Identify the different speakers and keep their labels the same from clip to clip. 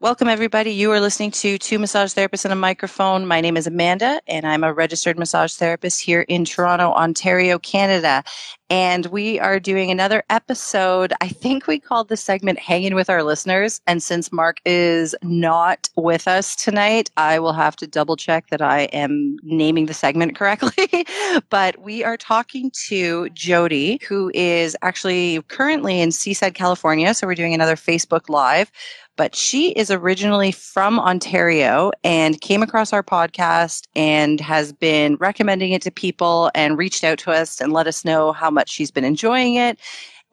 Speaker 1: Welcome, everybody. You are listening to Two Massage Therapists and a Microphone. My name is Amanda, and I'm a registered massage therapist here in Toronto, Ontario, Canada. And we are doing another episode. I think we called the segment Hanging with Our Listeners. And since Mark is not with us tonight, I will have to double check that I am naming the segment correctly. but we are talking to Jody, who is actually currently in Seaside, California. So we're doing another Facebook Live but she is originally from Ontario and came across our podcast and has been recommending it to people and reached out to us and let us know how much she's been enjoying it.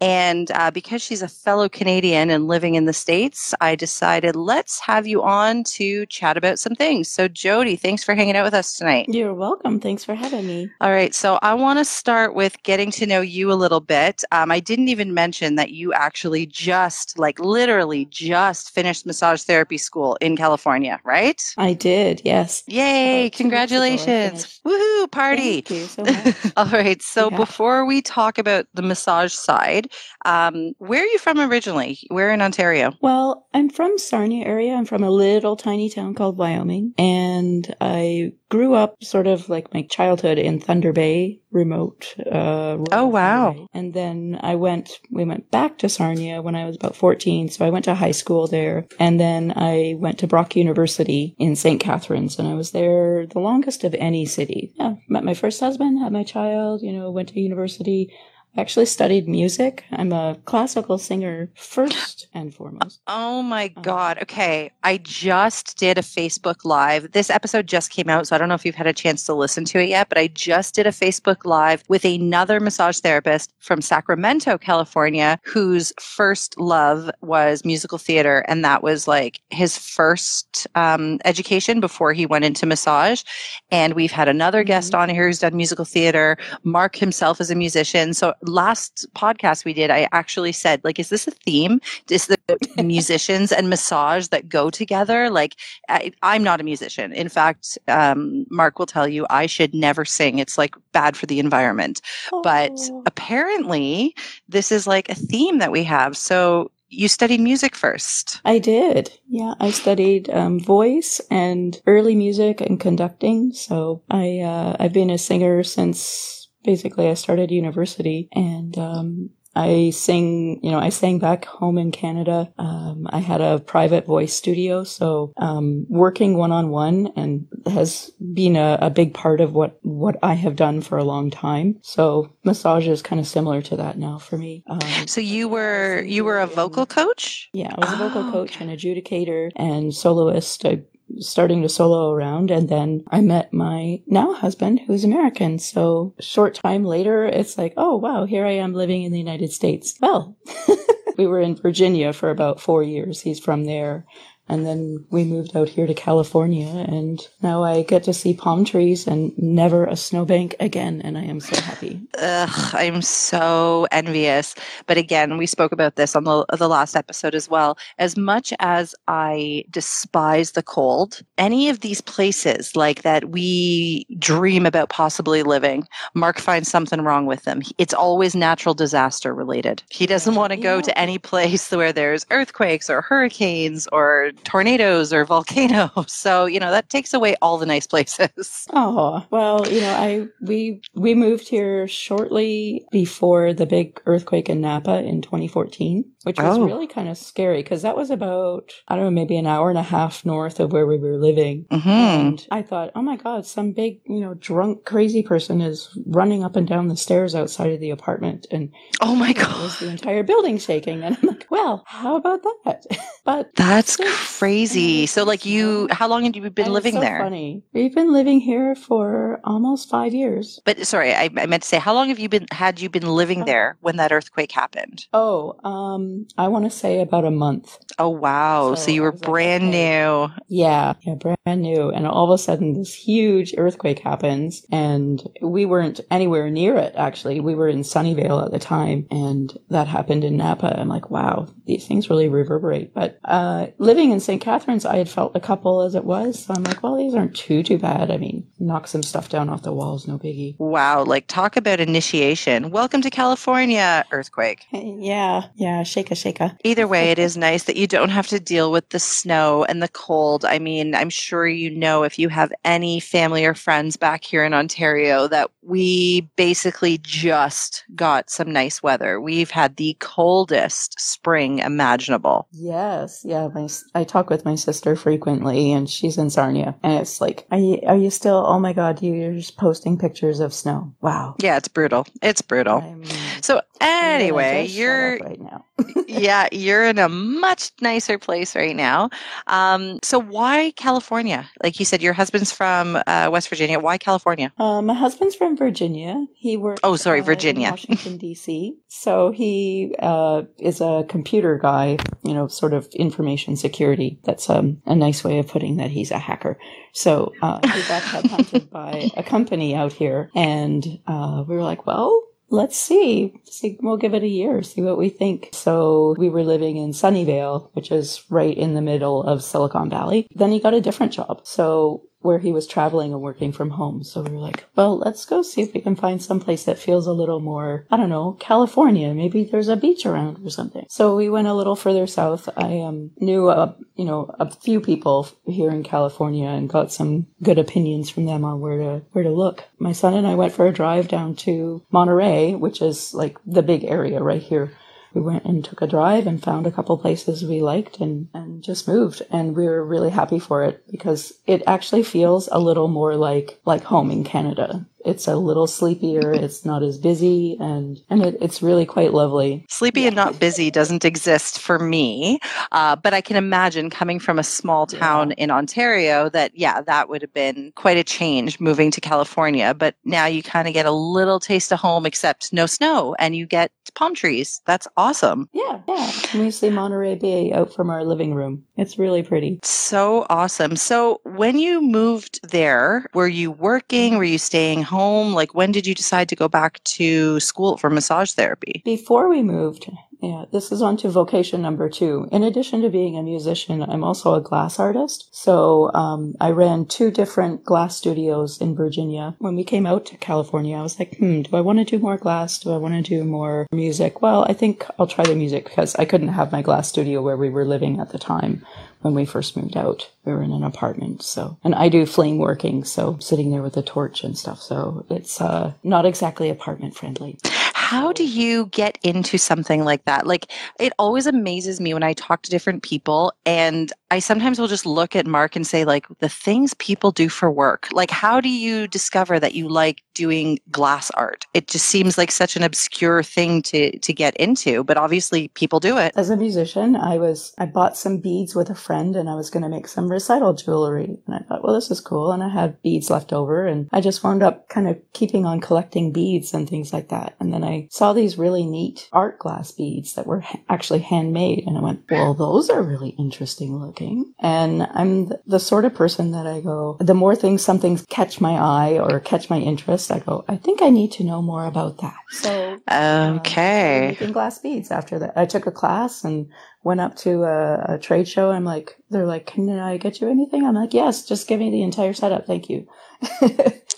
Speaker 1: And uh, because she's a fellow Canadian and living in the States, I decided let's have you on to chat about some things. So, Jody, thanks for hanging out with us tonight.
Speaker 2: You're welcome. Thanks for having me.
Speaker 1: All right. So, I want to start with getting to know you a little bit. Um, I didn't even mention that you actually just, like, literally just finished massage therapy school in California, right?
Speaker 2: I did, yes.
Speaker 1: Yay. Congratulations. Woohoo. Party.
Speaker 2: Thank you so much.
Speaker 1: All right. So,
Speaker 2: Yeah.
Speaker 1: before we talk about the massage side, um, where are you from originally? Where in Ontario?
Speaker 2: well, I'm from Sarnia area. I'm from a little tiny town called Wyoming. And I grew up sort of like my childhood in Thunder Bay, remote. Uh,
Speaker 1: Oh, wow.
Speaker 2: And then I went, we went back to Sarnia when I was about 14. So I went to high school there. And then I went to Brock University in St. Catharines. And I was there the longest of any city. Yeah. Met my first husband, had my child, you know, went to university. I actually studied music. I'm a classical singer first and foremost.
Speaker 1: Oh my
Speaker 2: Um,
Speaker 1: God. Okay. I just did a Facebook Live. This episode just came out, so I don't know if you've had a chance to listen to it yet, but I just did a Facebook Live with another massage therapist from Sacramento, California, whose first love was musical theater. And that was like his first um, education before he went into massage. And we've had another guest on here who's done musical theater. Mark himself is a musician. So last podcast we did, I actually said, like, is this a theme? Is the musicians and massage that go together? Like, I, I'm not a musician. In fact, um, Mark will tell you I should never sing. It's like bad for the environment. But
Speaker 2: Oh.
Speaker 1: apparently, this is like a theme that we have. So you studied music first.
Speaker 2: I did. Yeah, I studied um, voice and early music and conducting. So I uh, I've been a singer since basically I started university, and um, I sing. You know, I sang back home in Canada. Um, I had a private voice studio, so um, working one on one and has been a, a big part of what what I have done for a long time. So massage is kind of similar to that now for me. Um,
Speaker 1: So you were you were a vocal coach.
Speaker 2: yeah, I was a vocal
Speaker 1: Oh,
Speaker 2: coach
Speaker 1: okay.
Speaker 2: and adjudicator and soloist. I starting to solo around and then I met my now husband who's American. So short time later it's like, oh wow, here I am living in the United States. Well, we were in Virginia for about 4 years. He's from there. And then we moved out here to California and now I get to see palm trees and never a snowbank again and I am so happy.
Speaker 1: Ugh, I'm so envious. But again, we spoke about this on the the last episode as well. As much as I despise the cold, any of these places like that we dream about possibly living, Mark finds something wrong with them. It's always natural disaster related. He doesn't want to go
Speaker 2: Yeah.
Speaker 1: to any place where there's earthquakes or hurricanes or tornadoes or volcanoes. So, you know, that takes away all the nice places.
Speaker 2: Oh, well, you know, I we we moved here shortly before the big earthquake in Napa in 2014, which was
Speaker 1: Oh.
Speaker 2: really kind of scary because that was about I don't know, maybe an hour and a half north of where we were living.
Speaker 1: hmm
Speaker 2: And I thought, oh my God, some big, you know, drunk, crazy person is running up and down the stairs outside of the apartment. And
Speaker 1: Oh my God.
Speaker 2: the entire building shaking. And I'm like, well, how about that? but
Speaker 1: That's crazy. So, like, you, how long have you been
Speaker 2: and
Speaker 1: living
Speaker 2: so
Speaker 1: there?
Speaker 2: Funny. We've been living here for almost five years.
Speaker 1: But sorry, I, I meant to say, how long have you been had you been living
Speaker 2: Oh.
Speaker 1: there when that earthquake happened?
Speaker 2: Oh, um, I want to say about a month.
Speaker 1: Oh wow! So,
Speaker 2: So
Speaker 1: you were
Speaker 2: like,
Speaker 1: brand
Speaker 2: okay.
Speaker 1: new.
Speaker 2: Yeah, yeah, brand brand new. And all of a sudden, this huge earthquake happens, and we weren't anywhere near it, actually. We were in Sunnyvale at the time, and that happened in Napa. I'm like, wow, these things really reverberate. But uh, living in St. Catharines, I had felt a couple as it was. So I'm like, well, these aren't too, too bad. I mean, knock some stuff down off the walls, no biggie.
Speaker 1: Wow. Like, talk about initiation. Welcome to California, earthquake.
Speaker 2: Yeah. Yeah. Shake a shake a.
Speaker 1: Either way, it is nice that you don't have to deal with the snow and the cold. I mean, I'm sure you know if you have any family or friends back here in Ontario that we basically just got some nice weather. We've had the coldest spring imaginable.
Speaker 2: Yes. Yeah. My, I talk with my sister frequently and she's in Sarnia and it's like, are you, are you still, oh my God, you're just posting pictures of snow. Wow.
Speaker 1: Yeah. It's brutal. It's brutal. I mean, so anyway, you're
Speaker 2: right now.
Speaker 1: yeah, you're in a much nicer place right now. Um, so why California? Like you said, your husband's from uh, West Virginia. Why California?
Speaker 2: Uh, my husband's from Virginia. He works.
Speaker 1: Oh, sorry, uh, Virginia,
Speaker 2: Washington D.C. So he uh, is a computer guy. You know, sort of information security. That's um, a nice way of putting that. He's a hacker. So uh, he got headhunted by a company out here, and uh, we were like, well let's see. see. We'll give it a year, see what we think. So we were living in Sunnyvale, which is right in the middle of Silicon Valley. Then he got a different job. So where he was traveling and working from home. So we were like, well, let's go see if we can find some place that feels a little more, I don't know, California. Maybe there's a beach around or something. So we went a little further south. I um, knew, a, you know, a few people here in California and got some good opinions from them on where to, where to look. My son and I went for a drive down to Monterey, which is like the big area right here we went and took a drive and found a couple places we liked and, and just moved. And we were really happy for it because it actually feels a little more like, like home in Canada it's a little sleepier. It's not as busy, and and it, it's really quite lovely.
Speaker 1: Sleepy and not busy doesn't exist for me, uh, but I can imagine coming from a small town yeah. in Ontario that yeah, that would have been quite a change moving to California. But now you kind of get a little taste of home, except no snow, and you get palm trees. That's awesome.
Speaker 2: Yeah, yeah. we see Monterey Bay out from our living room. It's really pretty.
Speaker 1: So awesome. So when you moved there, were you working? Were you staying home? Home? Like, when did you decide to go back to school for massage therapy?
Speaker 2: Before we moved, yeah, this is on to vocation number two. In addition to being a musician, I'm also a glass artist. So um, I ran two different glass studios in Virginia. When we came out to California, I was like, hmm, do I want to do more glass? Do I want to do more music? Well, I think I'll try the music because I couldn't have my glass studio where we were living at the time when we first moved out. We were in an apartment, so and I do flame working, so sitting there with a torch and stuff. So it's uh, not exactly apartment friendly.
Speaker 1: How do you get into something like that? Like, it always amazes me when I talk to different people, and I sometimes will just look at Mark and say, like, the things people do for work. Like, how do you discover that you like doing glass art? It just seems like such an obscure thing to to get into, but obviously people do it.
Speaker 2: As a musician, I was I bought some beads with a friend, and I was going to make some recital jewelry, and I thought, well, this is cool, and I had beads left over, and I just wound up kind of keeping on collecting beads and things like that, and then I saw these really neat art glass beads that were actually handmade. And I went, well, those are really interesting looking. And I'm the sort of person that I go, the more things, some things catch my eye or catch my interest, I go, I think I need to know more about that. So,
Speaker 1: okay.
Speaker 2: Um, making glass beads after that. I took a class and went up to a, a trade show. I'm like, they're like, can I get you anything? I'm like, yes, just give me the entire setup. Thank you.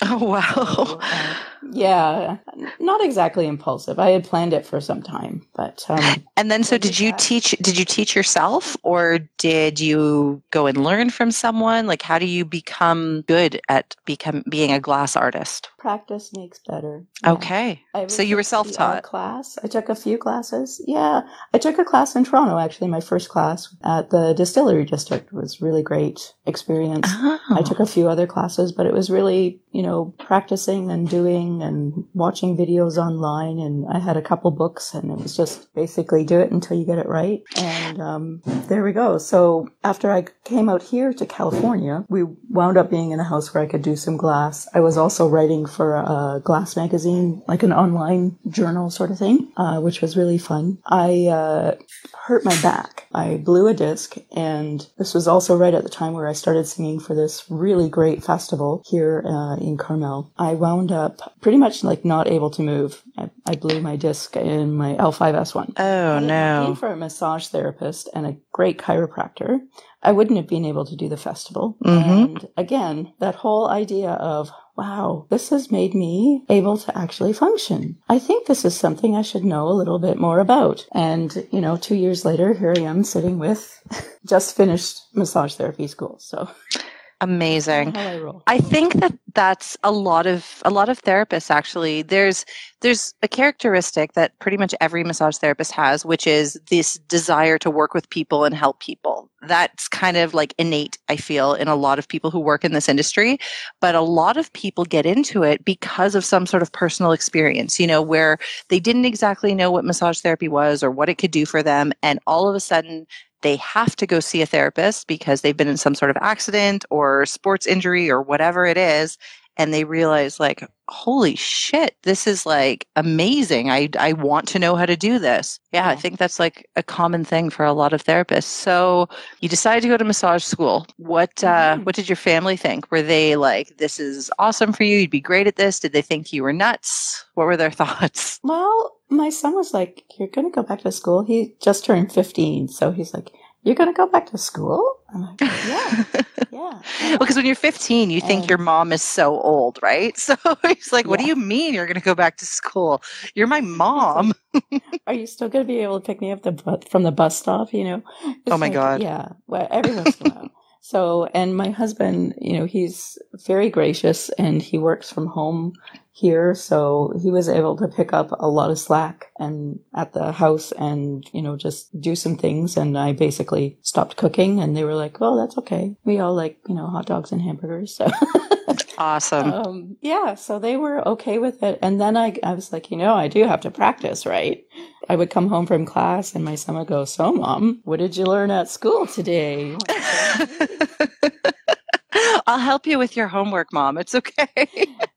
Speaker 1: oh, wow.
Speaker 2: So, uh, yeah, not exactly impulsive. I had planned it for some time, but um,
Speaker 1: and then so did you that. teach? Did you teach yourself, or did you go and learn from someone? Like, how do you become good at become being a glass artist?
Speaker 2: Practice makes better.
Speaker 1: Yeah. Okay, so you were self-taught.
Speaker 2: Class. I took a few classes. Yeah, I took a class in Toronto. Actually, my first class at the Distillery District was really great experience. Oh. I took a few other classes, but it was really you know practicing and doing reading and watching videos online, and I had a couple books, and it was just basically do it until you get it right. And um, there we go. So after I came out here to California, we wound up being in a house where I could do some glass. I was also writing for a glass magazine, like an online journal sort of thing, uh, which was really fun. I uh, hurt my back. I blew a disc, and this was also right at the time where I started singing for this really great festival here uh, in Carmel. I wound up pretty much like not able to move. I, I blew my disc in my L5S1.
Speaker 1: Oh, no.
Speaker 2: For a massage therapist and a great chiropractor, I wouldn't have been able to do the festival.
Speaker 1: Mm-hmm.
Speaker 2: And again, that whole idea of, wow, this has made me able to actually function. I think this is something I should know a little bit more about. And, you know, two years later, here I am sitting with just finished massage therapy school. So
Speaker 1: Amazing.
Speaker 2: how I roll.
Speaker 1: I think that that's a lot of a lot of therapists actually. There's there's a characteristic that pretty much every massage therapist has, which is this desire to work with people and help people. That's kind of like innate, I feel, in a lot of people who work in this industry. But a lot of people get into it because of some sort of personal experience, you know, where they didn't exactly know what massage therapy was or what it could do for them. And all of a sudden they have to go see a therapist because they've been in some sort of accident or sports injury or whatever it is and they realize like holy shit this is like amazing. I i want to know how to do this. Yeah i think that's like a common thing for a lot of therapists. So you decided to go to massage school. What uh
Speaker 2: Mhm.
Speaker 1: what did your family think? Were they like this is awesome for you. You'd be great at this. Did they think you were nuts? What were their thoughts?
Speaker 2: Well, my son was like, You're going to go back to school? He just turned 15. So he's like, You're going to go back to school? I'm like, Yeah, yeah.
Speaker 1: Well, because when you're 15, you think your mom is so old, right? So he's like, What do you mean you're going to go back to school? You're my mom.
Speaker 2: Are you still going to be able to pick me up the bu- from the bus stop? You know? Oh it's
Speaker 1: Oh my
Speaker 2: like,
Speaker 1: God.
Speaker 2: Yeah. Well, every once in a while. So, and my husband, you know, he's very gracious and he works from home here. So he was able to pick up a lot of slack and at the house and, you know, just do some things. And I basically stopped cooking and they were like, well, that's okay. We all like, you know, hot dogs and hamburgers. So.
Speaker 1: Awesome.
Speaker 2: um, yeah, so they were okay with it. And then I, I was like, you know, I do have to practice, right? I would come home from class and my son would go, So, mom, what did you learn at school today?
Speaker 1: I'll help you with your homework, mom. It's okay.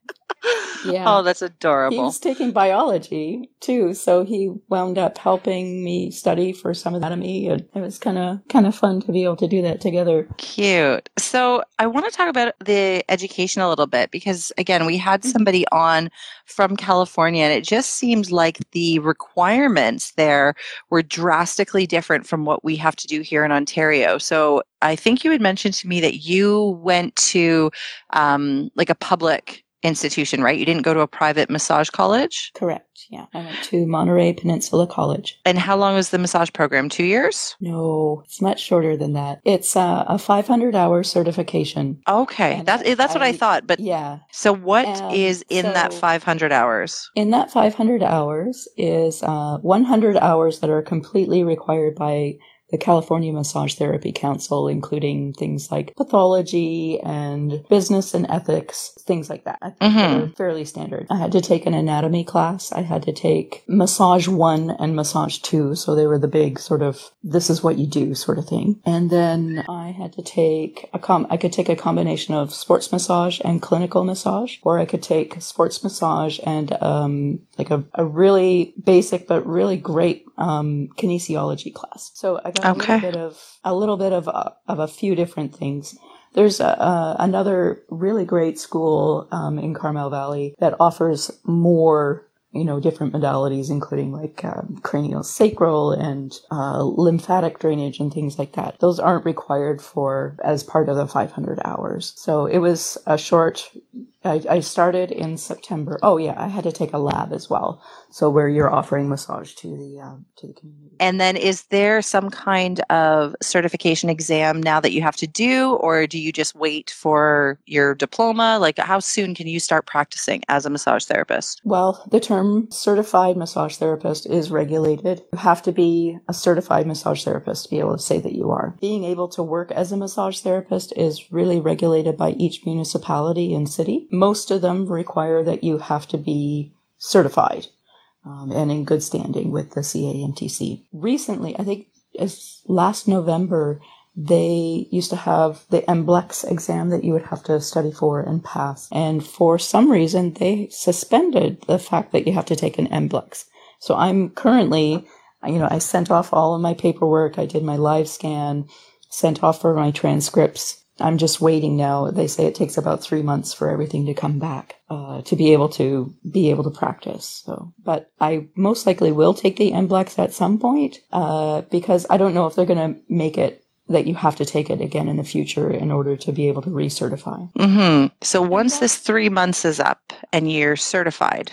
Speaker 2: Yeah.
Speaker 1: Oh, that's adorable.
Speaker 2: He was taking biology too, so he wound up helping me study for some anatomy, and it was kind of kind of fun to be able to do that together.
Speaker 1: Cute. So I want to talk about the education a little bit because, again, we had somebody on from California, and it just seems like the requirements there were drastically different from what we have to do here in Ontario. So I think you had mentioned to me that you went to um, like a public institution, right? You didn't go to a private massage college.
Speaker 2: Correct. Yeah, I went to Monterey Peninsula College.
Speaker 1: And how long was the massage program? Two years?
Speaker 2: No, it's much shorter than that. It's uh, a 500 hour certification.
Speaker 1: Okay,
Speaker 2: And
Speaker 1: that, that's what I,
Speaker 2: I-
Speaker 1: thought. But
Speaker 2: Yeah,
Speaker 1: so, what
Speaker 2: Um,
Speaker 1: is in that 500 hours?
Speaker 2: In that 500 hours is uh, 100 hours that are completely required by the California Massage Therapy Council, including things like pathology and business and ethics, things like that.
Speaker 1: Mhm.
Speaker 2: they're fairly standard. I had to take an anatomy class. I had to take massage one and massage two. So they were the big sort of, this is what you do sort of thing. And then I had to take a com, I could take a combination of sports massage and clinical massage, or I could take sports massage and, um, like a, a really basic but really great, um, kinesiology class. So I got
Speaker 1: Okay.
Speaker 2: a little bit of, a little bit of, uh, of a few different things. There's a, uh, another really great school um, in Carmel Valley that offers more, you know, different modalities, including like um, cranial sacral and uh, lymphatic drainage and things like that. Those aren't required for as part of the 500 hours. So it was a short. I, I started in September. Oh yeah, I had to take a lab as well. So where you're offering massage to the uh, to the community.
Speaker 1: And then is there some kind of certification exam now that you have to do or do you just wait for your diploma? Like how soon can you start practicing as a massage therapist?
Speaker 2: Well, the term certified massage therapist is regulated. You have to be a certified massage therapist to be able to say that you are. Being able to work as a massage therapist is really regulated by each municipality and city. Most of them require that you have to be certified um, and in good standing with the CAMTC. Recently, I think as last November, they used to have the MBLEx exam that you would have to study for and pass. And for some reason, they suspended the fact that you have to take an MBLEx. So I'm currently, you know, I sent off all of my paperwork. I did my live scan, sent off for my transcripts I'm just waiting now. They say it takes about three months for everything to come back uh, to be able to be able to practice. So, but I most likely will take the MBLEx at some point uh, because I don't know if they're going to make it that you have to take it again in the future in order to be able to recertify.
Speaker 1: Mm-hmm. So once this three months is up and you're certified,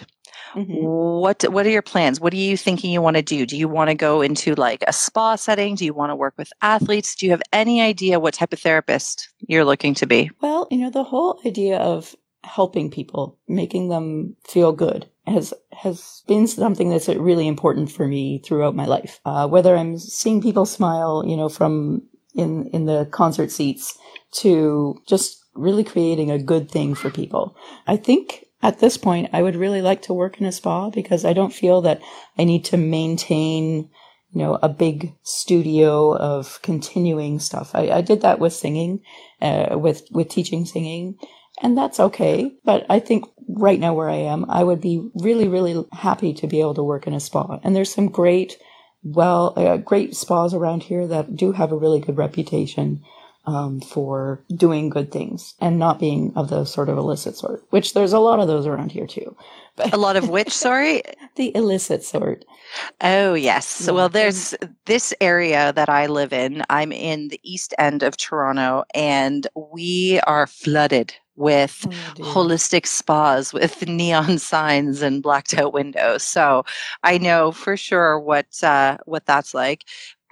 Speaker 1: Mm-hmm. What what are your plans? What are you thinking you want to do? Do you want to go into like a spa setting? Do you want to work with athletes? Do you have any idea what type of therapist you're looking to be?
Speaker 2: Well, you know, the whole idea of helping people, making them feel good has has been something that's really important for me throughout my life. Uh, whether I'm seeing people smile, you know, from in in the concert seats to just really creating a good thing for people. I think at this point, I would really like to work in a spa because I don't feel that I need to maintain, you know, a big studio of continuing stuff. I, I did that with singing, uh, with, with teaching singing, and that's okay. But I think right now where I am, I would be really, really happy to be able to work in a spa. And there's some great, well, uh, great spas around here that do have a really good reputation um, for doing good things and not being of the sort of illicit sort, which there's a lot of those around here too.
Speaker 1: But a lot of which, sorry?
Speaker 2: the illicit sort.
Speaker 1: Oh, yes. Yeah. Well, there's this area that I live in. I'm in the east end of Toronto, and we are flooded with oh, holistic spas with neon signs and blacked out windows. So I know for sure what uh, what that's like.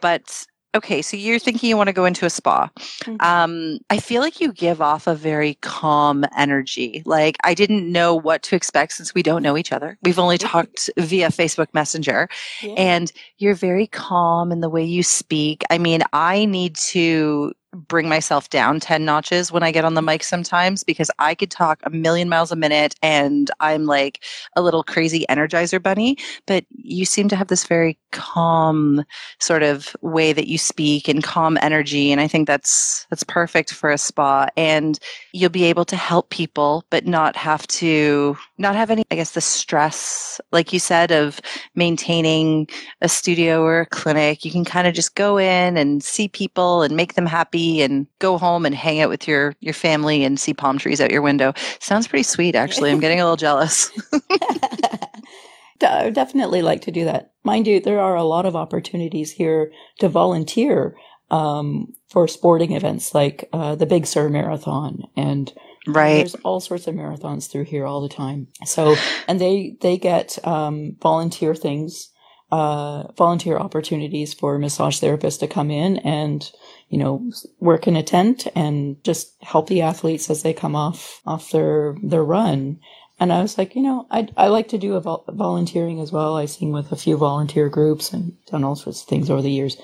Speaker 1: But okay, so you're thinking you want to go into a spa. Mm-hmm. Um, I feel like you give off a very calm energy. Like I didn't know what to expect since we don't know each other. We've only talked via Facebook Messenger, yeah. and you're very calm in the way you speak. I mean, I need to bring myself down 10 notches when I get on the mic sometimes because I could talk a million miles a minute and I'm like a little crazy energizer bunny. But you seem to have this very calm sort of way that you speak and calm energy. And I think that's, that's perfect for a spa. And you'll be able to help people, but not have to, not have any, I guess, the stress, like you said, of maintaining a studio or a clinic. You can kind of just go in and see people and make them happy and go home and hang out with your your family and see palm trees out your window. Sounds pretty sweet, actually. I'm getting a little jealous.
Speaker 2: I would definitely like to do that. Mind you, there are a lot of opportunities here to volunteer um, for sporting events like uh, the Big Sur Marathon and
Speaker 1: right
Speaker 2: there's all sorts of marathons through here all the time so and they they get um, volunteer things uh, volunteer opportunities for massage therapists to come in and you know, work in a tent and just help the athletes as they come off, off their, their run. And I was like, you know, I, I like to do a vol- volunteering as well. I sing with a few volunteer groups and done all sorts of things over the years.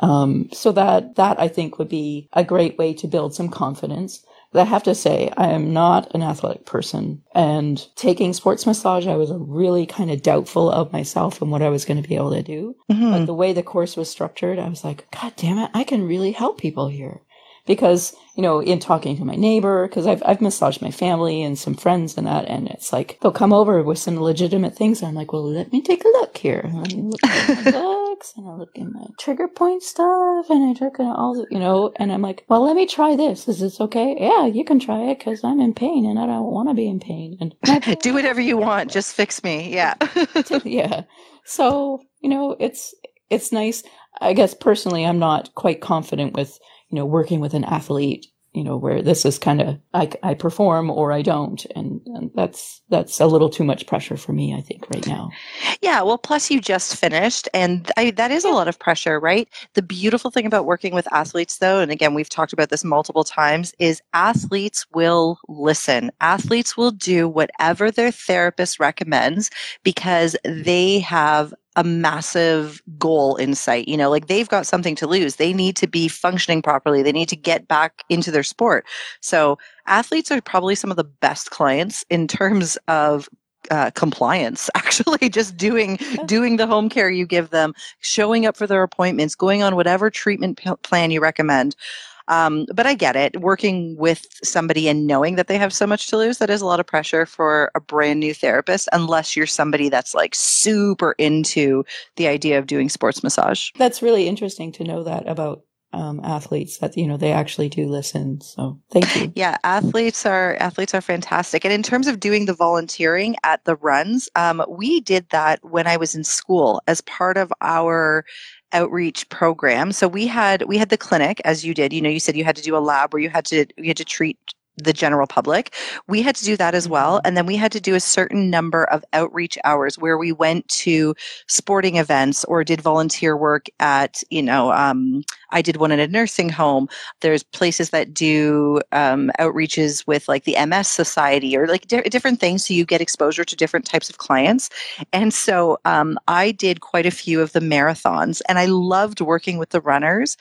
Speaker 2: Um, so that, that I think would be a great way to build some confidence. But I have to say, I am not an athletic person. And taking sports massage, I was really kind of doubtful of myself and what I was going to be able to do. Mm-hmm. But the way the course was structured, I was like, God damn it, I can really help people here because you know in talking to my neighbor because I've, I've massaged my family and some friends and that and it's like they'll come over with some legitimate things and i'm like well let me take a look here and I look at my books and i look at my trigger point stuff and i look at all the you know and i'm like well let me try this. Is this okay? Yeah you can try it because i'm in pain and i don't want to be in pain. And
Speaker 1: do whatever you want just fix me. Yeah.
Speaker 2: Yeah. So you know it's it's nice. I guess personally i'm not quite confident with you know, working with an athlete you know, where this is kind of I, I perform or I don't, and, and that's that's a little too much pressure for me, I think, right now.
Speaker 1: Yeah, well, plus you just finished, and I, that is a lot of pressure, right? The beautiful thing about working with athletes, though, and again, we've talked about this multiple times, is athletes will listen. Athletes will do whatever their therapist recommends because they have a massive goal in sight. You know, like they've got something to lose. They need to be functioning properly. They need to get back into their sport. So athletes are probably some of the best clients in terms of uh, compliance actually just doing doing the home care you give them showing up for their appointments going on whatever treatment p- plan you recommend um, but I get it. Working with somebody and knowing that they have so much to lose, that is a lot of pressure for a brand new therapist, unless you're somebody that's like super into the idea of doing sports massage.
Speaker 2: That's really interesting to know that about um, athletes that you know they actually do listen so thank you
Speaker 1: yeah athletes are athletes are fantastic and in terms of doing the volunteering at the runs um, we did that when i was in school as part of our outreach program. So we had we had the clinic as you did. You know, you said you had to do a lab where you had to you had to treat the general public. We had to do that as well. Mm-hmm. And then we had to do a certain number of outreach hours where we went to sporting events or did volunteer work at, you know, um, I did one in a nursing home. There's places that do um, outreaches with like the MS Society or like di- different things. So you get exposure to different types of clients. And so um, I did quite a few of the marathons and I loved working with the runners.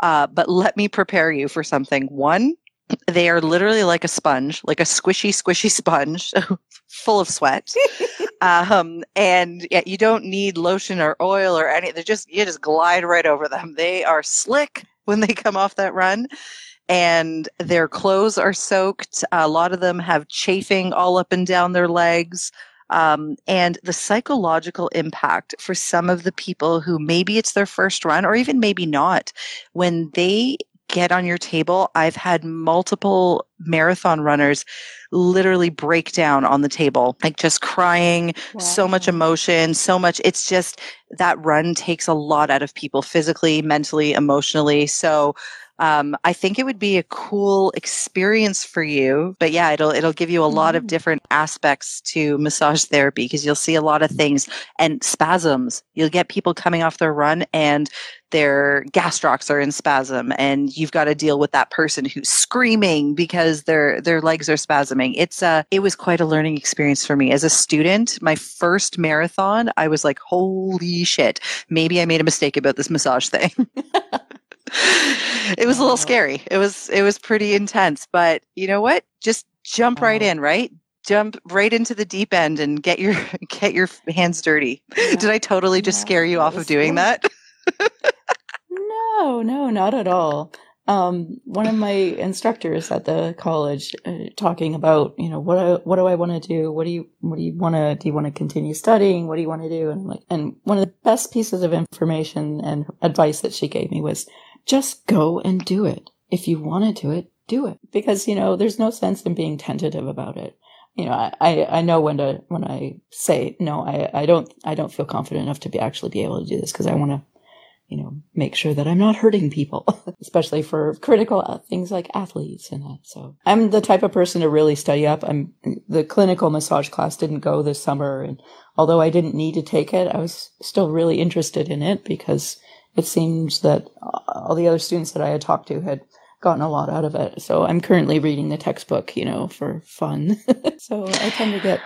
Speaker 1: Uh, but let me prepare you for something. One, they are literally like a sponge, like a squishy, squishy sponge full of sweat. um, and yeah, you don't need lotion or oil or any, they're just, you just glide right over them. They are slick when they come off that run and their clothes are soaked. A lot of them have chafing all up and down their legs. Um, and the psychological impact for some of the people who maybe it's their first run or even maybe not, when they get on your table. I've had multiple marathon runners literally break down on the table, like just crying, wow. so much emotion, so much. It's just that run takes a lot out of people physically, mentally, emotionally. So um, I think it would be a cool experience for you. But yeah, it'll it'll give you a lot of mm-hmm. different aspects to massage therapy because you'll see a lot of things and spasms. You'll get people coming off their run and their gastrocs are in spasm and you've got to deal with that person who's screaming because their their legs are spasming it's a it was quite a learning experience for me as a student my first marathon i was like holy shit maybe i made a mistake about this massage thing it was a little scary. It was it was pretty intense, but you know what? Just jump right in, right? Jump right into the deep end and get your get your hands dirty. Did I totally just scare you off of doing that?
Speaker 2: no, no, not at all. Um, one of my instructors at the college uh, talking about, you know, what I, what do I want to do? What do you what do you want to do? You want to continue studying? What do you want to do? And like, and one of the best pieces of information and advice that she gave me was just go and do it. If you want to do it, do it. Because, you know, there's no sense in being tentative about it. You know, I, I, know when to, when I say, no, I, I don't, I don't feel confident enough to be actually be able to do this because I want to, you know, make sure that I'm not hurting people, especially for critical uh, things like athletes and that. So I'm the type of person to really study up. I'm the clinical massage class didn't go this summer. And although I didn't need to take it, I was still really interested in it because it seems that all the other students that I had talked to had gotten a lot out of it. So I'm currently reading the textbook, you know, for fun. so I tend to get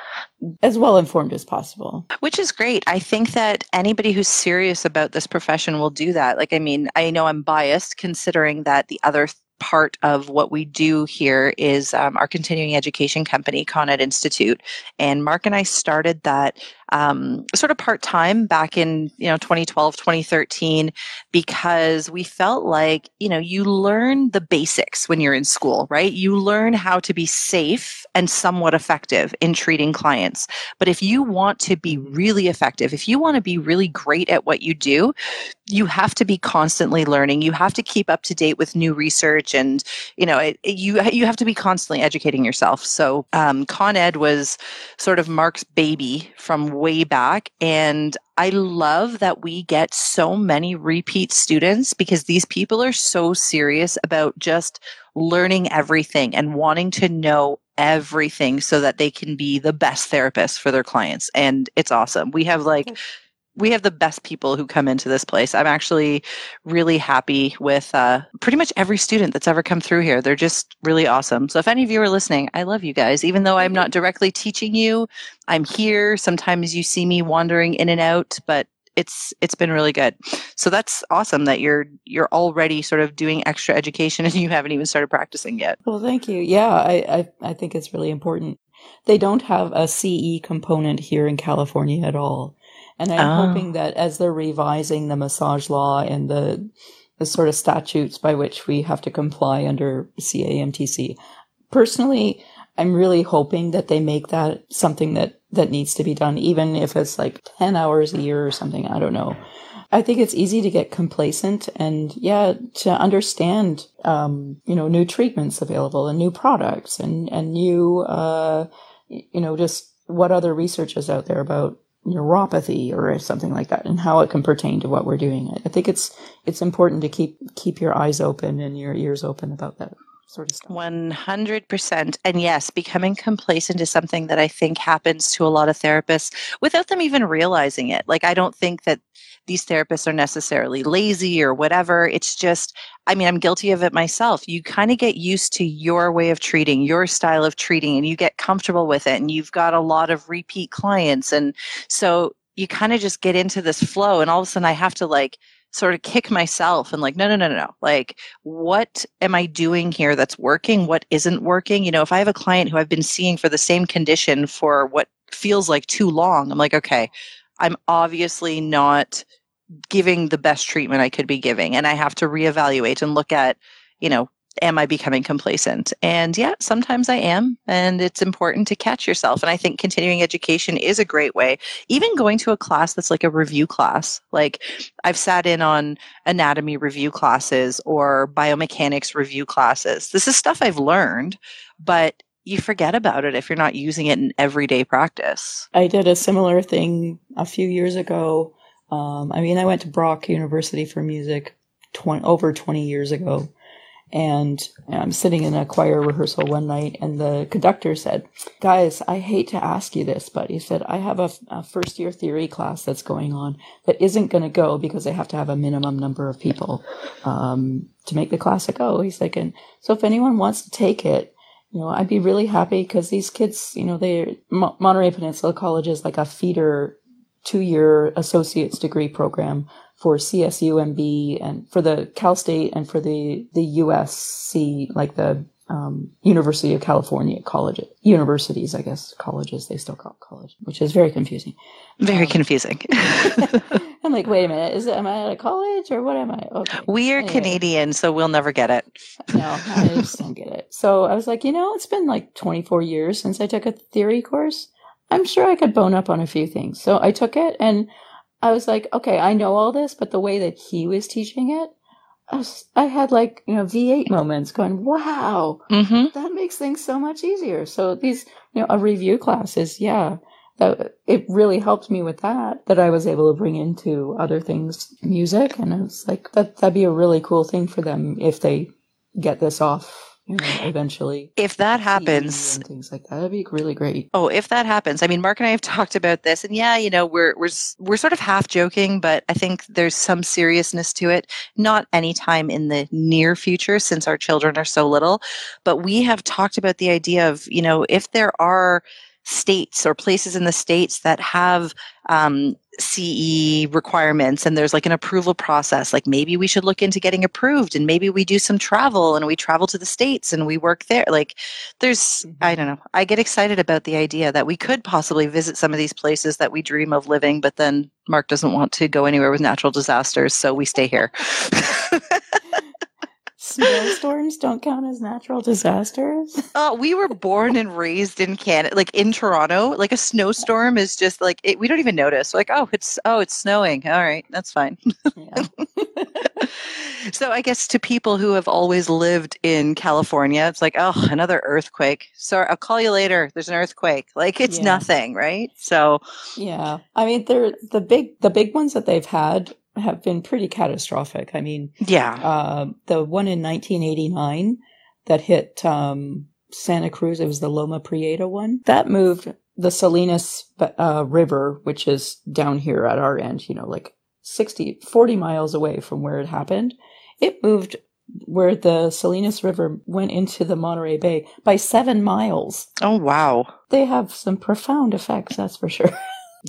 Speaker 2: as well informed as possible.
Speaker 1: Which is great. I think that anybody who's serious about this profession will do that. Like, I mean, I know I'm biased considering that the other part of what we do here is um, our continuing education company, Con Ed Institute. And Mark and I started that um, sort of part time back in you know 2012 2013 because we felt like you know you learn the basics when you're in school right? You learn how to be safe and somewhat effective in treating clients. But if you want to be really effective if you want to be really great at what you do you have to be constantly learning. You have to keep up to date with new research and you know it, it, you you have to be constantly educating yourself. So um, con ed was sort of mark's baby from way back. And I love that we get so many repeat students because these people are so serious about just learning everything and wanting to know everything so that they can be the best therapist for their clients. And it's awesome. We have like we have the best people who come into this place. I'm actually really happy with uh, pretty much every student that's ever come through here. They're just really awesome. So if any of you are listening, I love you guys. Even though I'm not directly teaching you, I'm here. Sometimes you see me wandering in and out, but it's it's been really good. So that's awesome that you're you're already sort of doing extra education and you haven't even started practicing yet.
Speaker 2: Well, thank you. Yeah, I I, I think it's really important. They don't have a CE component here in California at all. And I'm oh. hoping that as they're revising the massage law and the the sort of statutes by which we have to comply under CAMTC, personally, I'm really hoping that they make that something that that needs to be done, even if it's like 10 hours a year or something. I don't know. I think it's easy to get complacent and yeah, to understand, um, you know, new treatments available and new products and, and new, uh, you know, just what other research is out there about neuropathy or something like that and how it can pertain to what we're doing. I think it's it's important to keep keep your eyes open and your ears open about that sort of stuff.
Speaker 1: 100%. And yes, becoming complacent is something that I think happens to a lot of therapists without them even realizing it. Like I don't think that these therapists are necessarily lazy or whatever. It's just, I mean, I'm guilty of it myself. You kind of get used to your way of treating, your style of treating, and you get comfortable with it. And you've got a lot of repeat clients. And so you kind of just get into this flow. And all of a sudden, I have to like, sort of kick myself and like no no no no no like what am i doing here that's working what isn't working you know if i have a client who i've been seeing for the same condition for what feels like too long i'm like okay I'm obviously not giving the best treatment I could be giving. And I have to reevaluate and look at, you know, am I becoming complacent? And yeah, sometimes I am. And it's important to catch yourself. And I think continuing education is a great way. Even going to a class that's like a review class. Like I've sat in on anatomy review classes or biomechanics review classes. This is stuff I've learned, but you forget about it if you're not using it in everyday practice.
Speaker 2: I did a similar thing a few years ago. Um, I mean, I went to Brock University for music 20, over 20 years ago. And I'm sitting in a choir rehearsal one night, and the conductor said, Guys, I hate to ask you this, but he said, I have a, a first year theory class that's going on that isn't going to go because they have to have a minimum number of people um, to make the class go. He's like, and so if anyone wants to take it, you know, I'd be really happy because these kids, you know, they Monterey Peninsula College is like a feeder two-year associate's degree program for CSUMB and for the Cal State and for the the USC, like the um, University of California colleges, universities, I guess colleges they still call it college, which is very confusing.
Speaker 1: Very um, confusing.
Speaker 2: I'm like, wait a minute, is it, am I at a college or what am I?
Speaker 1: Okay. We are anyway. Canadian, so we'll never get it.
Speaker 2: no, I just don't get it. So I was like, you know, it's been like 24 years since I took a theory course. I'm sure I could bone up on a few things. So I took it and I was like, okay, I know all this, but the way that he was teaching it, I, was, I had like, you know, V8 moments going, wow, mm-hmm. that makes things so much easier. So these, you know, a review class is, yeah, that it really helped me with that, that I was able to bring into other things, music. And I was like, that, that'd be a really cool thing for them if they get this off you know, eventually.
Speaker 1: If that happens,
Speaker 2: things like that, that'd be really great.
Speaker 1: Oh, if that happens, I mean, Mark and I have talked about this, and yeah, you know, we're we're we're sort of half joking, but I think there's some seriousness to it. Not anytime in the near future, since our children are so little, but we have talked about the idea of, you know, if there are states or places in the states that have um, CE requirements and there's like an approval process. Like maybe we should look into getting approved and maybe we do some travel and we travel to the States and we work there. Like there's, mm-hmm. I don't know, I get excited about the idea that we could possibly visit some of these places that we dream of living, but then Mark doesn't want to go anywhere with natural disasters, so we stay here.
Speaker 2: Snowstorms don't count as natural disasters.
Speaker 1: Uh, we were born and raised in Canada, like in Toronto. Like a snowstorm is just like it, we don't even notice. Like, oh, it's oh, it's snowing. All right, that's fine. so I guess to people who have always lived in California, it's like, oh, another earthquake. Sorry, I'll call you later. There's an earthquake. Like it's
Speaker 2: Yeah.
Speaker 1: nothing, right? So
Speaker 2: Yeah, I mean, they're the big the big ones that they've had have been pretty catastrophic. I mean,
Speaker 1: yeah.
Speaker 2: uh, the one in 1989 that hit um, Santa Cruz, it was the Loma Prieta one that moved the Salinas uh, River, which is down here at our end, you know, like 60, 40 miles away from where it happened. It moved where the Salinas River went into the Monterey Bay by seven miles.
Speaker 1: Oh wow.
Speaker 2: They have some profound effects, that's for sure.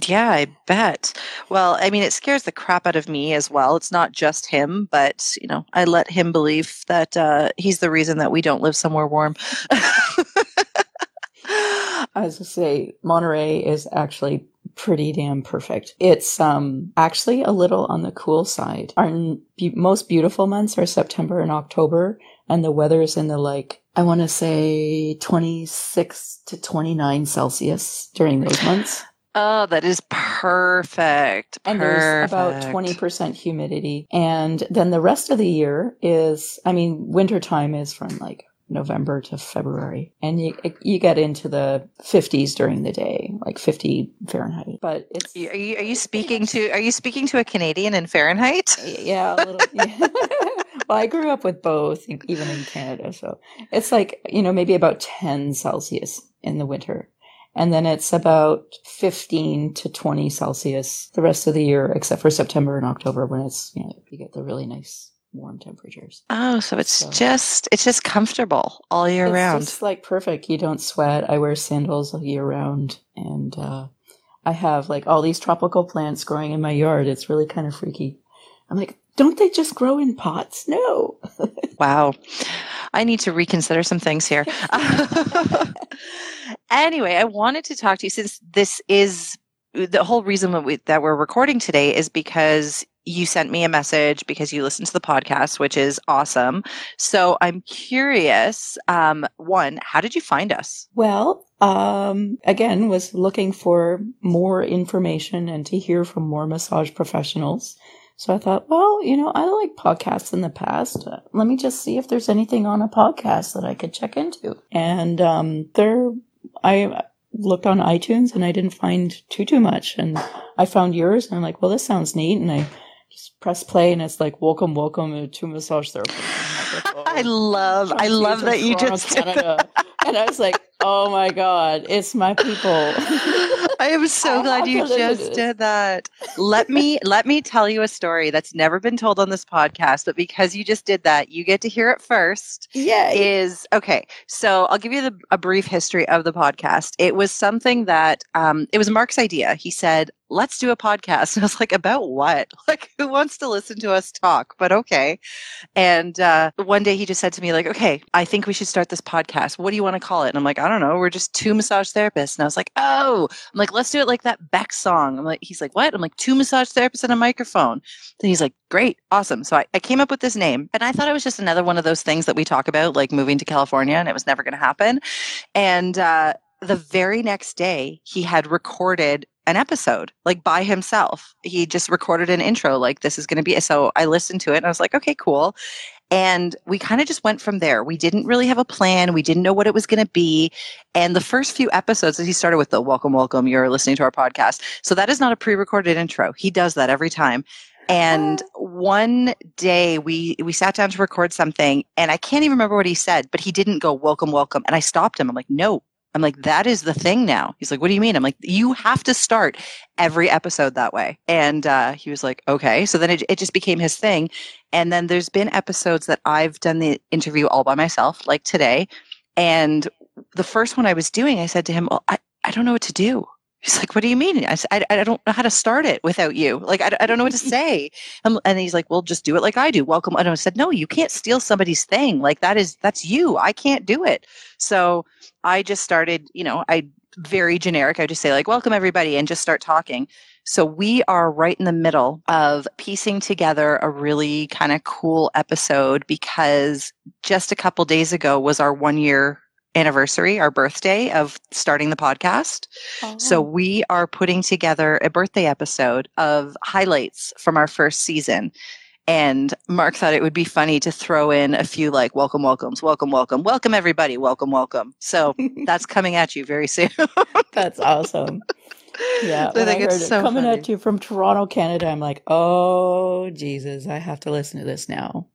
Speaker 1: Yeah, I bet. Well, I mean, it scares the crap out of me as well. It's not just him, but you know, I let him believe that uh, he's the reason that we don't live somewhere warm.
Speaker 2: As I say, Monterey is actually pretty damn perfect. It's um actually a little on the cool side. Our be- most beautiful months are September and October, and the weather is in the like I want to say 26 to 29 Celsius during those months.
Speaker 1: Oh, that is perfect.
Speaker 2: And there's about 20% humidity. And then the rest of the year is, I mean, wintertime is from like November to February. And you, you get into the 50s during the day, like 50 Fahrenheit. But it's,
Speaker 1: Are you, are you speaking to Are you speaking to a Canadian in Fahrenheit?
Speaker 2: yeah, a little. Yeah. well, I grew up with both, even in Canada. So it's like, you know, maybe about 10 Celsius in the winter. And then it's about 15 to 20 Celsius the rest of the year, except for September and October when it's, you know, you get the really nice warm temperatures.
Speaker 1: Oh, so it's
Speaker 2: So-
Speaker 1: just it's just comfortable all year
Speaker 2: it's
Speaker 1: round.
Speaker 2: It's like perfect. You don't sweat. I wear sandals all year round. And, uh, I have like all these tropical plants growing in my yard. It's really kind of freaky. I'm like, don't they just grow in pots? No.
Speaker 1: Wow. I need to reconsider some things here. anyway, I wanted to talk to you since this is the whole reason that, we, that we're recording today is because you sent me a message because you listened to the podcast, which is awesome. So I'm curious. Um, one, how did you find us?
Speaker 2: Well, um, again, was looking for more information and to hear from more massage professionals. So I thought, well, you know, I like podcasts in the past. Uh, let me just see if there's anything on a podcast that I could check into. And um, there, I looked on iTunes and I didn't find too too much. And I found yours, and I'm like, well, this sounds neat. And I just press play, and it's like, welcome, welcome to massage therapy. Like, oh,
Speaker 1: I love, I
Speaker 2: oh,
Speaker 1: love that you just.
Speaker 2: Canada. and I was like, "Oh my god, it's my people."
Speaker 1: I am so
Speaker 2: I
Speaker 1: glad you
Speaker 2: to listen to
Speaker 1: just did that. Let me let me tell you a story that's never been told on this podcast, but because you just did that, you get to hear it first.
Speaker 2: yeah,
Speaker 1: Is okay. So I'll give you the, a brief history of the podcast. It was something that um, it was Mark's idea. He said, "Let's do a podcast." And I was like, "About what? Like, who wants to listen to us talk?" But okay. And uh, one day he just said to me, like, okay, I think we should start this podcast. What do you want to call it? And I'm like, I don't know. We're just two massage therapists. And I was like, oh, I'm like, let's do it like that Beck song. I'm like, he's like, what? I'm like, two massage therapists and a microphone. Then he's like, great, awesome. So I, I came up with this name and I thought it was just another one of those things that we talk about, like moving to California and it was never going to happen. And, uh, the very next day he had recorded an episode like by himself he just recorded an intro like this is going to be so i listened to it and i was like okay cool and we kind of just went from there. We didn't really have a plan. We didn't know what it was going to be. And the first few episodes he started with the welcome welcome you're listening to our podcast. So that is not a pre-recorded intro. He does that every time. And ah. one day we we sat down to record something and i can't even remember what he said but he didn't go welcome welcome and i stopped him. I'm like no I'm like, that is the thing now. He's like, what do you mean? I'm like, you have to start every episode that way. And uh, he was like, okay. So then it, it just became his thing. And then there's been episodes that I've done the interview all by myself, like today. And the first one I was doing, I said to him, well, I, I don't know what to do. He's like, what do you mean? I I, I don't know how to start it without you. Like, I, I don't know what to say. Um, and he's like, well, just do it like I do. Welcome. And I said, no, you can't steal somebody's thing. Like that is, that's you. I can't do it. So I just started, you know, I very generic. I just say like, welcome everybody and just start talking. So we are right in the middle of piecing together a really kind of cool episode because just a couple days ago was our one year anniversary, our birthday of starting the podcast. Oh. So we are putting together a birthday episode of highlights from our first season. And Mark thought it would be funny to throw in a few like welcome, welcomes, welcome, welcome, welcome everybody, welcome, welcome. So that's coming at you very soon.
Speaker 2: that's awesome. Yeah, I think I it's so coming funny. at you from Toronto, Canada. I'm like, oh Jesus, I have to listen to this now.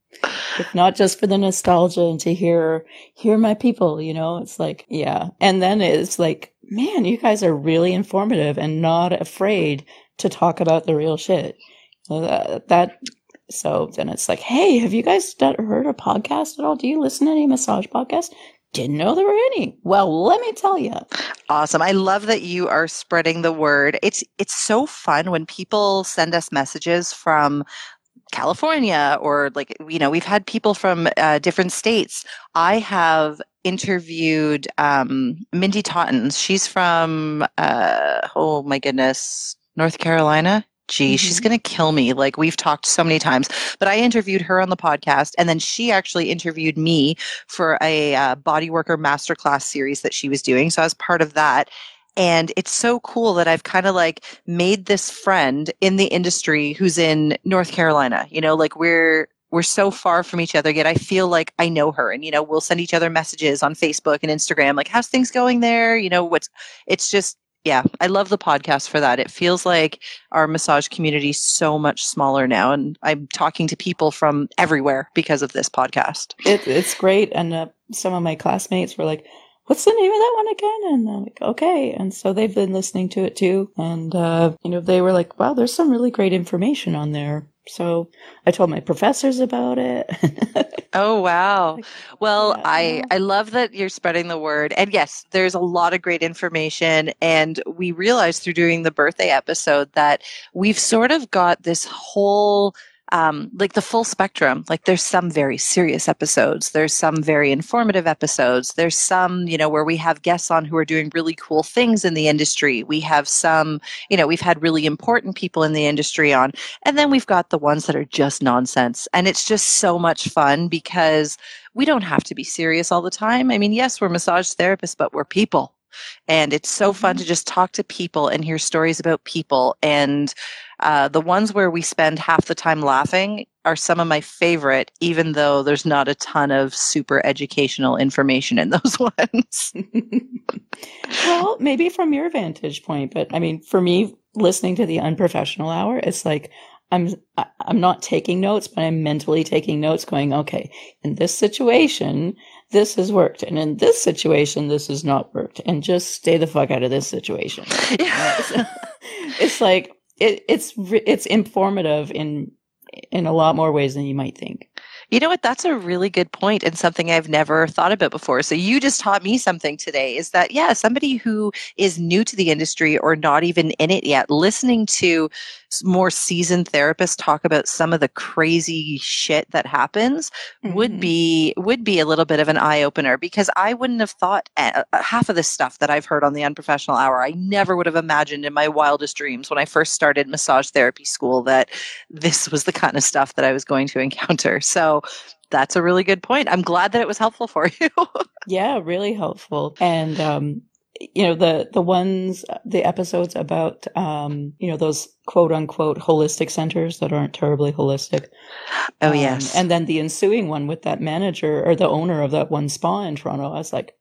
Speaker 2: If not just for the nostalgia and to hear hear my people, you know, it's like yeah. And then it's like, man, you guys are really informative and not afraid to talk about the real shit. So that, that so then it's like, hey, have you guys heard a podcast at all? Do you listen to any massage podcasts? Didn't know there were any. Well, let me tell you.
Speaker 1: Awesome. I love that you are spreading the word. It's it's so fun when people send us messages from California or like you know we've had people from uh, different states. I have interviewed um, Mindy Tottens. She's from uh, oh my goodness, North Carolina gee, mm-hmm. she's going to kill me. Like we've talked so many times, but I interviewed her on the podcast and then she actually interviewed me for a uh, bodyworker masterclass series that she was doing. So I was part of that. And it's so cool that I've kind of like made this friend in the industry who's in North Carolina. You know, like we're, we're so far from each other yet i feel like i know her and you know we'll send each other messages on facebook and instagram like how's things going there you know what's it's just yeah, I love the podcast for that. It feels like our massage community so much smaller now, and I'm talking to people from everywhere because of this podcast.
Speaker 2: It, it's great, and uh, some of my classmates were like, "What's the name of that one again?" And I'm like, "Okay," and so they've been listening to it too, and uh, you know, they were like, "Wow, there's some really great information on there." So I told my professors about it.
Speaker 1: oh wow. Well, yeah. I I love that you're spreading the word. And yes, there's a lot of great information and we realized through doing the birthday episode that we've sort of got this whole um, like the full spectrum. Like there's some very serious episodes. There's some very informative episodes. There's some, you know, where we have guests on who are doing really cool things in the industry. We have some, you know, we've had really important people in the industry on. And then we've got the ones that are just nonsense. And it's just so much fun because we don't have to be serious all the time. I mean, yes, we're massage therapists, but we're people. And it's so fun mm-hmm. to just talk to people and hear stories about people. And uh, the ones where we spend half the time laughing are some of my favorite, even though there's not a ton of super educational information in those ones.
Speaker 2: well, maybe from your vantage point, but I mean, for me, listening to the unprofessional hour, it's like I'm I'm not taking notes, but I'm mentally taking notes, going, okay, in this situation, this has worked, and in this situation, this has not worked, and just stay the fuck out of this situation. it's like it, it's it's informative in in a lot more ways than you might think.
Speaker 1: You know what? That's a really good point and something I've never thought about before. So you just taught me something today is that, yeah, somebody who is new to the industry or not even in it yet, listening to more seasoned therapists talk about some of the crazy shit that happens mm-hmm. would be, would be a little bit of an eye opener because I wouldn't have thought uh, uh, half of the stuff that I've heard on the unprofessional hour. I never would have imagined in my wildest dreams when I first started massage therapy school that this was the kind of stuff that I was going to encounter. So, that's a really good point. I'm glad that it was helpful for you.
Speaker 2: yeah, really helpful. And um, you know the the ones the episodes about um, you know those quote unquote holistic centers that aren't terribly holistic.
Speaker 1: Oh um, yes.
Speaker 2: And then the ensuing one with that manager or the owner of that one spa in Toronto. I was like,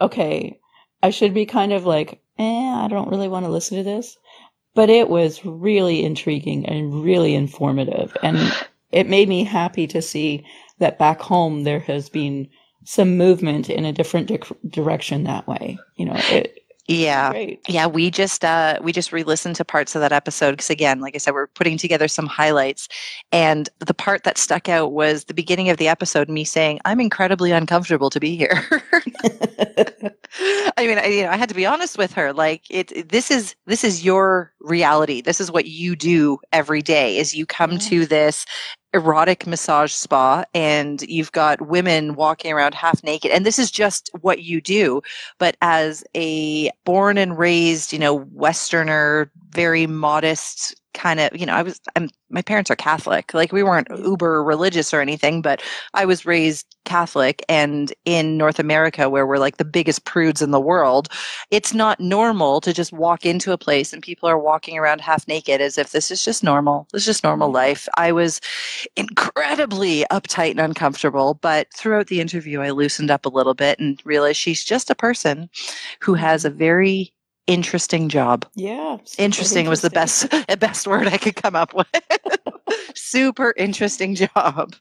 Speaker 2: okay, I should be kind of like, eh, I don't really want to listen to this. But it was really intriguing and really informative. And it made me happy to see that back home there has been some movement in a different di- direction that way. You know, it,
Speaker 1: yeah. Yeah. We just, uh, we just re-listened to parts of that episode. Cause again, like I said, we're putting together some highlights and the part that stuck out was the beginning of the episode, me saying, I'm incredibly uncomfortable to be here. I mean, I, you know, I had to be honest with her. Like it, this is, this is your reality. This is what you do every day is you come to this erotic massage spa and you've got women walking around half naked and this is just what you do but as a born and raised you know westerner very modest kind of, you know, I was, I'm, my parents are Catholic. Like we weren't uber religious or anything, but I was raised Catholic. And in North America, where we're like the biggest prudes in the world, it's not normal to just walk into a place and people are walking around half naked as if this is just normal. This is just normal mm-hmm. life. I was incredibly uptight and uncomfortable, but throughout the interview, I loosened up a little bit and realized she's just a person who has a mm-hmm. very interesting job.
Speaker 2: Yeah.
Speaker 1: Interesting, was the best best word I could come up with. super interesting job.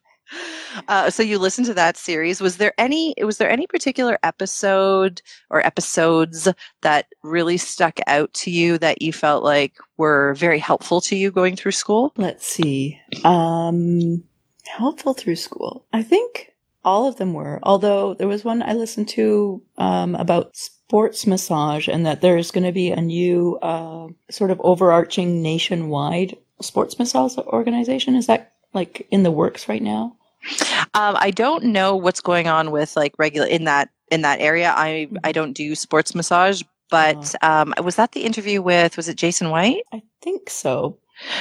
Speaker 1: Uh, so you listened to that series. Was there any was there any particular episode or episodes that really stuck out to you that you felt like were very helpful to you going through school?
Speaker 2: Let's see. Um helpful through school. I think all of them were. Although there was one I listened to um, about sports massage and that there's going to be a new uh, sort of overarching nationwide sports massage organization. Is that like in the works right now?
Speaker 1: Um, I don't know what's going on with like regular in that in that area. I I mm-hmm. don't do sports massage, but oh. um, was that the interview with was it Jason White?
Speaker 2: I think so.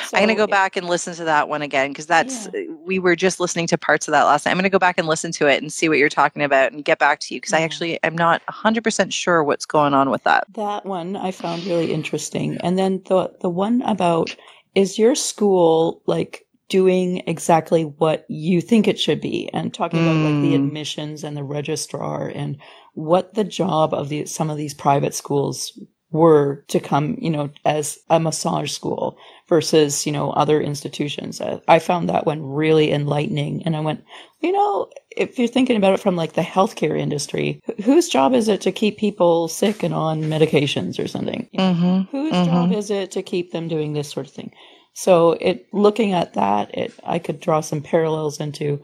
Speaker 1: So, I'm going to go back and listen to that one again because that's yeah. we were just listening to parts of that last night. I'm going to go back and listen to it and see what you're talking about and get back to you because yeah. I actually am not 100% sure what's going on with that.
Speaker 2: That one I found really interesting. And then the the one about is your school like doing exactly what you think it should be and talking mm. about like the hmm. admissions and the registrar and what the job of the some of these private schools were to come, you know, as a massage school versus, you know, other institutions. I found that one really enlightening. And I went, you know, if you're thinking about it from like the healthcare industry, whose job is it to keep people sick and on medications or something? mm-hmm. Whose mm-hmm. job is it to keep them doing this sort of thing? So it, looking at that, it, I could draw some parallels into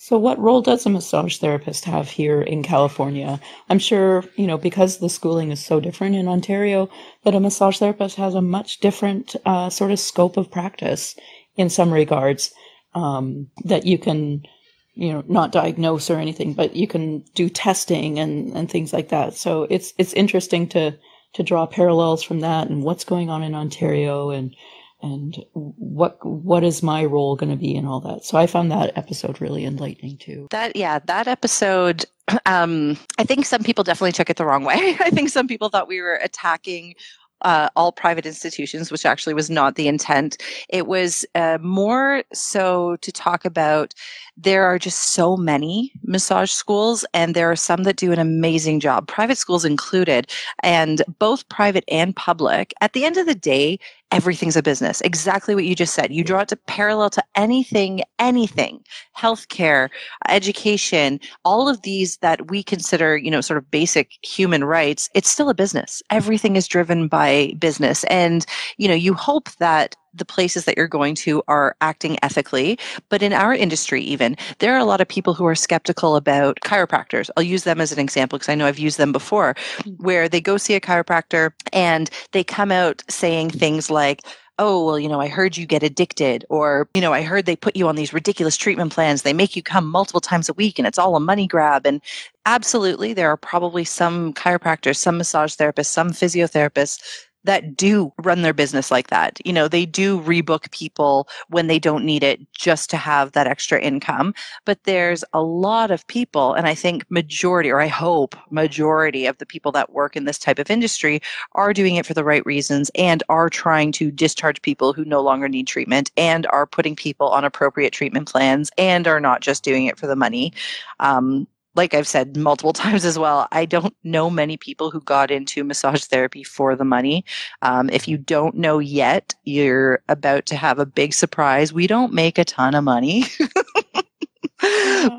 Speaker 2: so, what role does a massage therapist have here in California? I'm sure, you know, because the schooling is so different in Ontario, that a massage therapist has a much different uh, sort of scope of practice in some regards um, that you can, you know, not diagnose or anything, but you can do testing and, and things like that. So it's it's interesting to to draw parallels from that and what's going on in Ontario and and what what is my role going to be in all that. So i found that episode really enlightening too.
Speaker 1: That yeah that episode um i think some people definitely took it the wrong way. I think some people thought we were attacking uh, all private institutions, which actually was not the intent. It was uh, more so to talk about there are just so many massage schools, and there are some that do an amazing job, private schools included, and both private and public. At the end of the day, everything's a business. Exactly what you just said. You draw it to parallel to anything, anything, healthcare, education, all of these that we consider, you know, sort of basic human rights. It's still a business. Everything is driven by business. And, you know, you hope that the places that you're going to are acting ethically. But in our industry, even, there are a lot of people who are skeptical about chiropractors. I'll use them as an example because I know I've used them before, mm. where they go see a chiropractor and they come out saying things like, oh, well, you know, I heard you get addicted, or, you know, I heard they put you on these ridiculous treatment plans. They make you come multiple times a week and it's all a money grab. And absolutely, there are probably some chiropractors, some massage therapists, some physiotherapists that do run their business like that. You know, they do rebook people when they don't need it just to have that extra income. But there's a lot of people, and I think majority, or I hope majority of the people that work in this type of industry are doing it for the right reasons and are trying to discharge people who no longer need treatment and are putting people on appropriate treatment plans and are not just doing it for the money. Um, like I've said multiple times as well, I don't know many people who got into massage therapy for the money. Um, if you don't know yet, you're about to have a big surprise. We don't make a ton of money.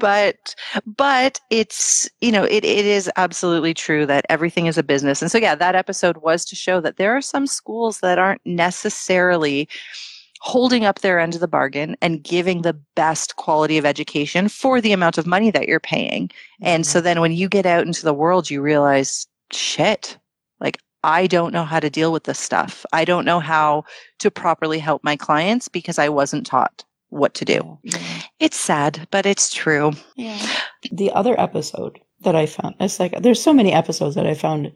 Speaker 1: but but it's you know it, it is absolutely true that everything is a business and so yeah that episode was to show that there are some schools that aren't necessarily holding up their end of the bargain and giving the best quality of education for the amount of money that you're paying. Mm-hmm. And so mm-hmm. then when you get out into the world, you realize, shit, like I don't know how to deal with this stuff. I don't know how to properly help my clients because I wasn't taught what to do. Yeah. It's sad, but it's true.
Speaker 2: Yeah. The other episode that I found, it's like there's so many episodes that I found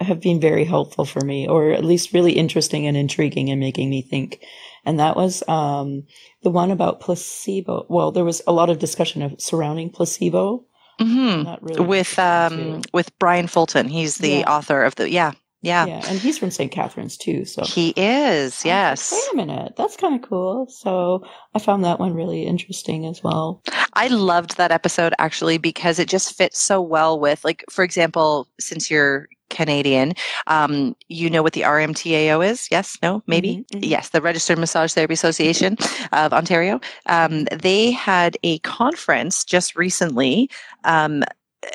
Speaker 2: have been very helpful for me, or at least really interesting and intriguing and making me think. And that was um, the one about placebo. Well, there was a lot of discussion of surrounding placebo.
Speaker 1: Mm-hmm. Really with um, with Brian Fulton. He's the yeah. author of the yeah. Yeah.
Speaker 2: Yeah. And he's from St. Catharines too. So
Speaker 1: he is, yes.
Speaker 2: Like, Wait a minute. That's kind of cool. So I found that one really interesting as well.
Speaker 1: I loved that episode actually because it just fits so well with, like, for example, since you're Canadian, um, you know what the RMTAO is? Yes? No? Maybe? Mm-hmm, mm-hmm. Yes, the Registered Massage Therapy Association of Ontario. Um, they had a conference just recently um,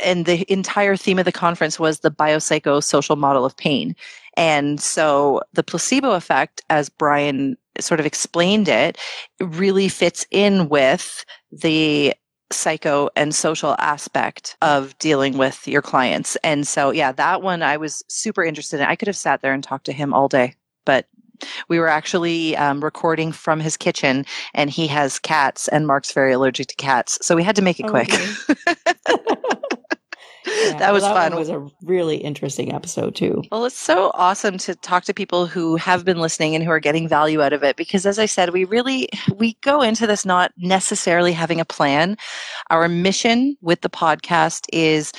Speaker 1: and the entire theme of the conference was the biopsychosocial model of pain. And so the placebo effect, as Brian sort of explained it, really fits in with the psycho and social aspect of dealing with your clients. And so, yeah, that one I was super interested in. I could have sat there and talked to him all day, but we were actually um, recording from his kitchen and he has cats and mark's very allergic to cats so we had to make it oh, quick
Speaker 2: Yeah,
Speaker 1: that was
Speaker 2: well,
Speaker 1: that
Speaker 2: fun. was a really interesting episode too.
Speaker 1: Well, it's so awesome to talk to people who have been listening and who are getting value out of it because as I said, we really we go into this not necessarily having a plan. Our mission with the podcast is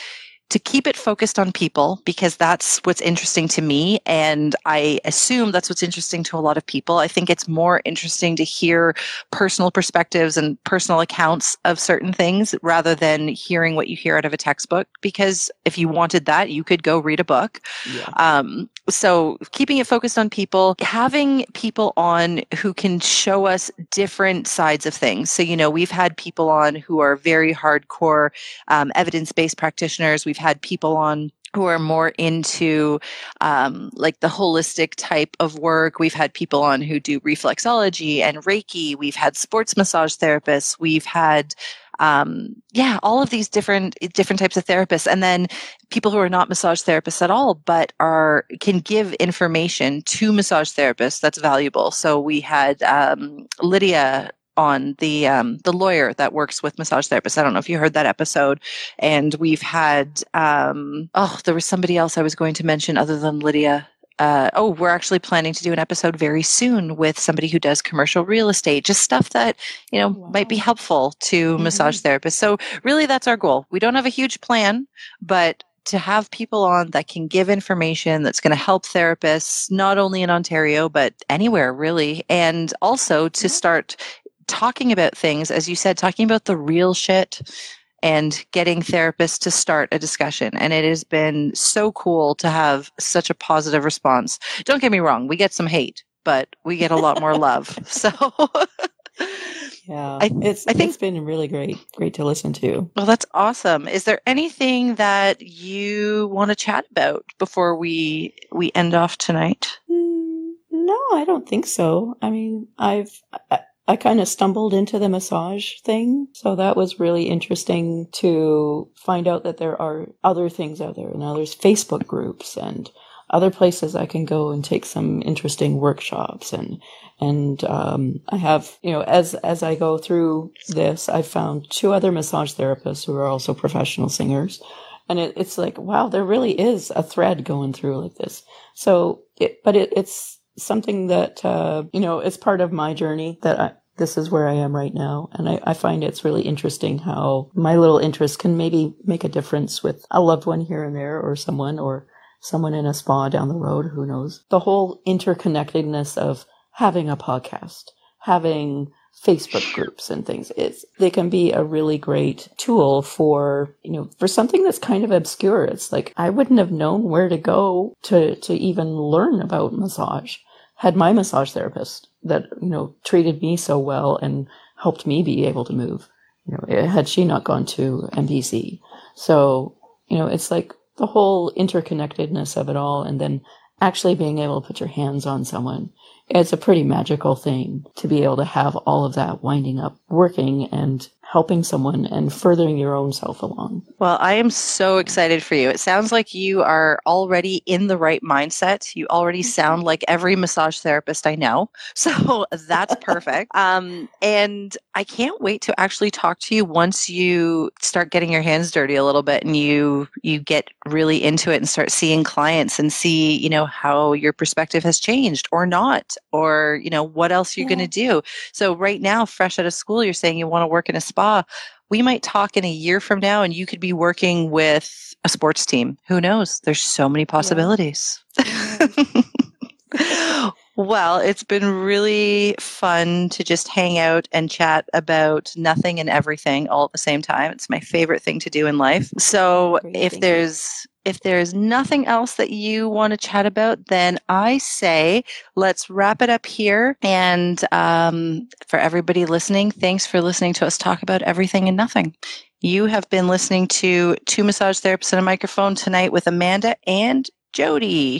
Speaker 1: to keep it focused on people because that's what's interesting to me. And I assume that's what's interesting to a lot of people. I think it's more interesting to hear personal perspectives and personal accounts of certain things rather than hearing what you hear out of a textbook. Because if you wanted that, you could go read a book. Yeah. Um, so keeping it focused on people, having people on who can show us different sides of things. So, you know, we've had people on who are very hardcore um, evidence based practitioners. We've had people on who are more into um, like the holistic type of work. We've had people on who do reflexology and Reiki. We've had sports massage therapists. We've had um, yeah, all of these different different types of therapists, and then people who are not massage therapists at all, but are can give information to massage therapists that's valuable. So we had um, Lydia on the um, the lawyer that works with massage therapists. I don't know if you heard that episode. And we've had um, oh, there was somebody else I was going to mention other than Lydia. Uh, oh, we're actually planning to do an episode very soon with somebody who does commercial real estate, just stuff that, you know, wow. might be helpful to mm-hmm. massage therapists. So really that's our goal. We don't have a huge plan, but to have people on that can give information that's going to help therapists, not only in Ontario, but anywhere really. And also to start talking about things, as you said, talking about the real shit and getting therapists to start a discussion. And it has been so cool to have such a positive response. Don't get me wrong, we get some hate, but we get a lot more love. So
Speaker 2: Yeah, I, it's I think it's been really great, great to listen to.
Speaker 1: Well, that's awesome. Is there anything that you want to chat about before we we end off tonight?
Speaker 2: Mm, no, I don't think so. I mean, I've I kind of stumbled into the massage thing. So that was really interesting to find out that there are other things out there. Now there's Facebook groups and other places I can go and take some interesting workshops and and um, I have you know as as I go through this I found two other massage therapists who are also professional singers and it, it's like wow there really is a thread going through like this so it, but it, it's something that uh, you know it's part of my journey that I, this is where I am right now. And I, I, find it's really interesting how my little interest can maybe make a difference with a loved one here and there or someone or someone in a spa down the road. Who knows? The whole interconnectedness of having a podcast, having Facebook groups and things is they can be a really great tool for, you know, for something that's kind of obscure. It's like I wouldn't have known where to go to to even learn about massage had my massage therapist that, you know, treated me so well and helped me be able to move. You know, eh, had she not gone to MPC. So, you know, it's like the whole interconnectedness of it all and then actually being able to put your hands on someone it's a pretty magical thing to be able to have all of that winding up working and helping someone and furthering your own self along.
Speaker 1: Well, I am so excited for you. It sounds like you are already in the right mindset. You already sound like every massage therapist I know. So that's perfect. um, and I can't wait to actually talk to you once you start getting your hands dirty a little bit and you you get really into it and start seeing clients and see, you know, how your perspective has changed or not or, you know, what else you're yeah. going to do. So right now fresh out of school you're saying you want to work in a spa spa, we might talk in a year from now and you could be working with a sports team. Who knows? There's so many possibilities. Yeah. well, it's been really fun to just hang out and chat about nothing and everything all at the same time. It's my favorite thing to do in life. So, Great, if there's if there's nothing else that you want to chat about, then I say let's wrap it up here. And um, for everybody listening, thanks for listening to us talk about everything and nothing. You have been listening to Two Massage Therapists and a Microphone tonight with Amanda and Jody.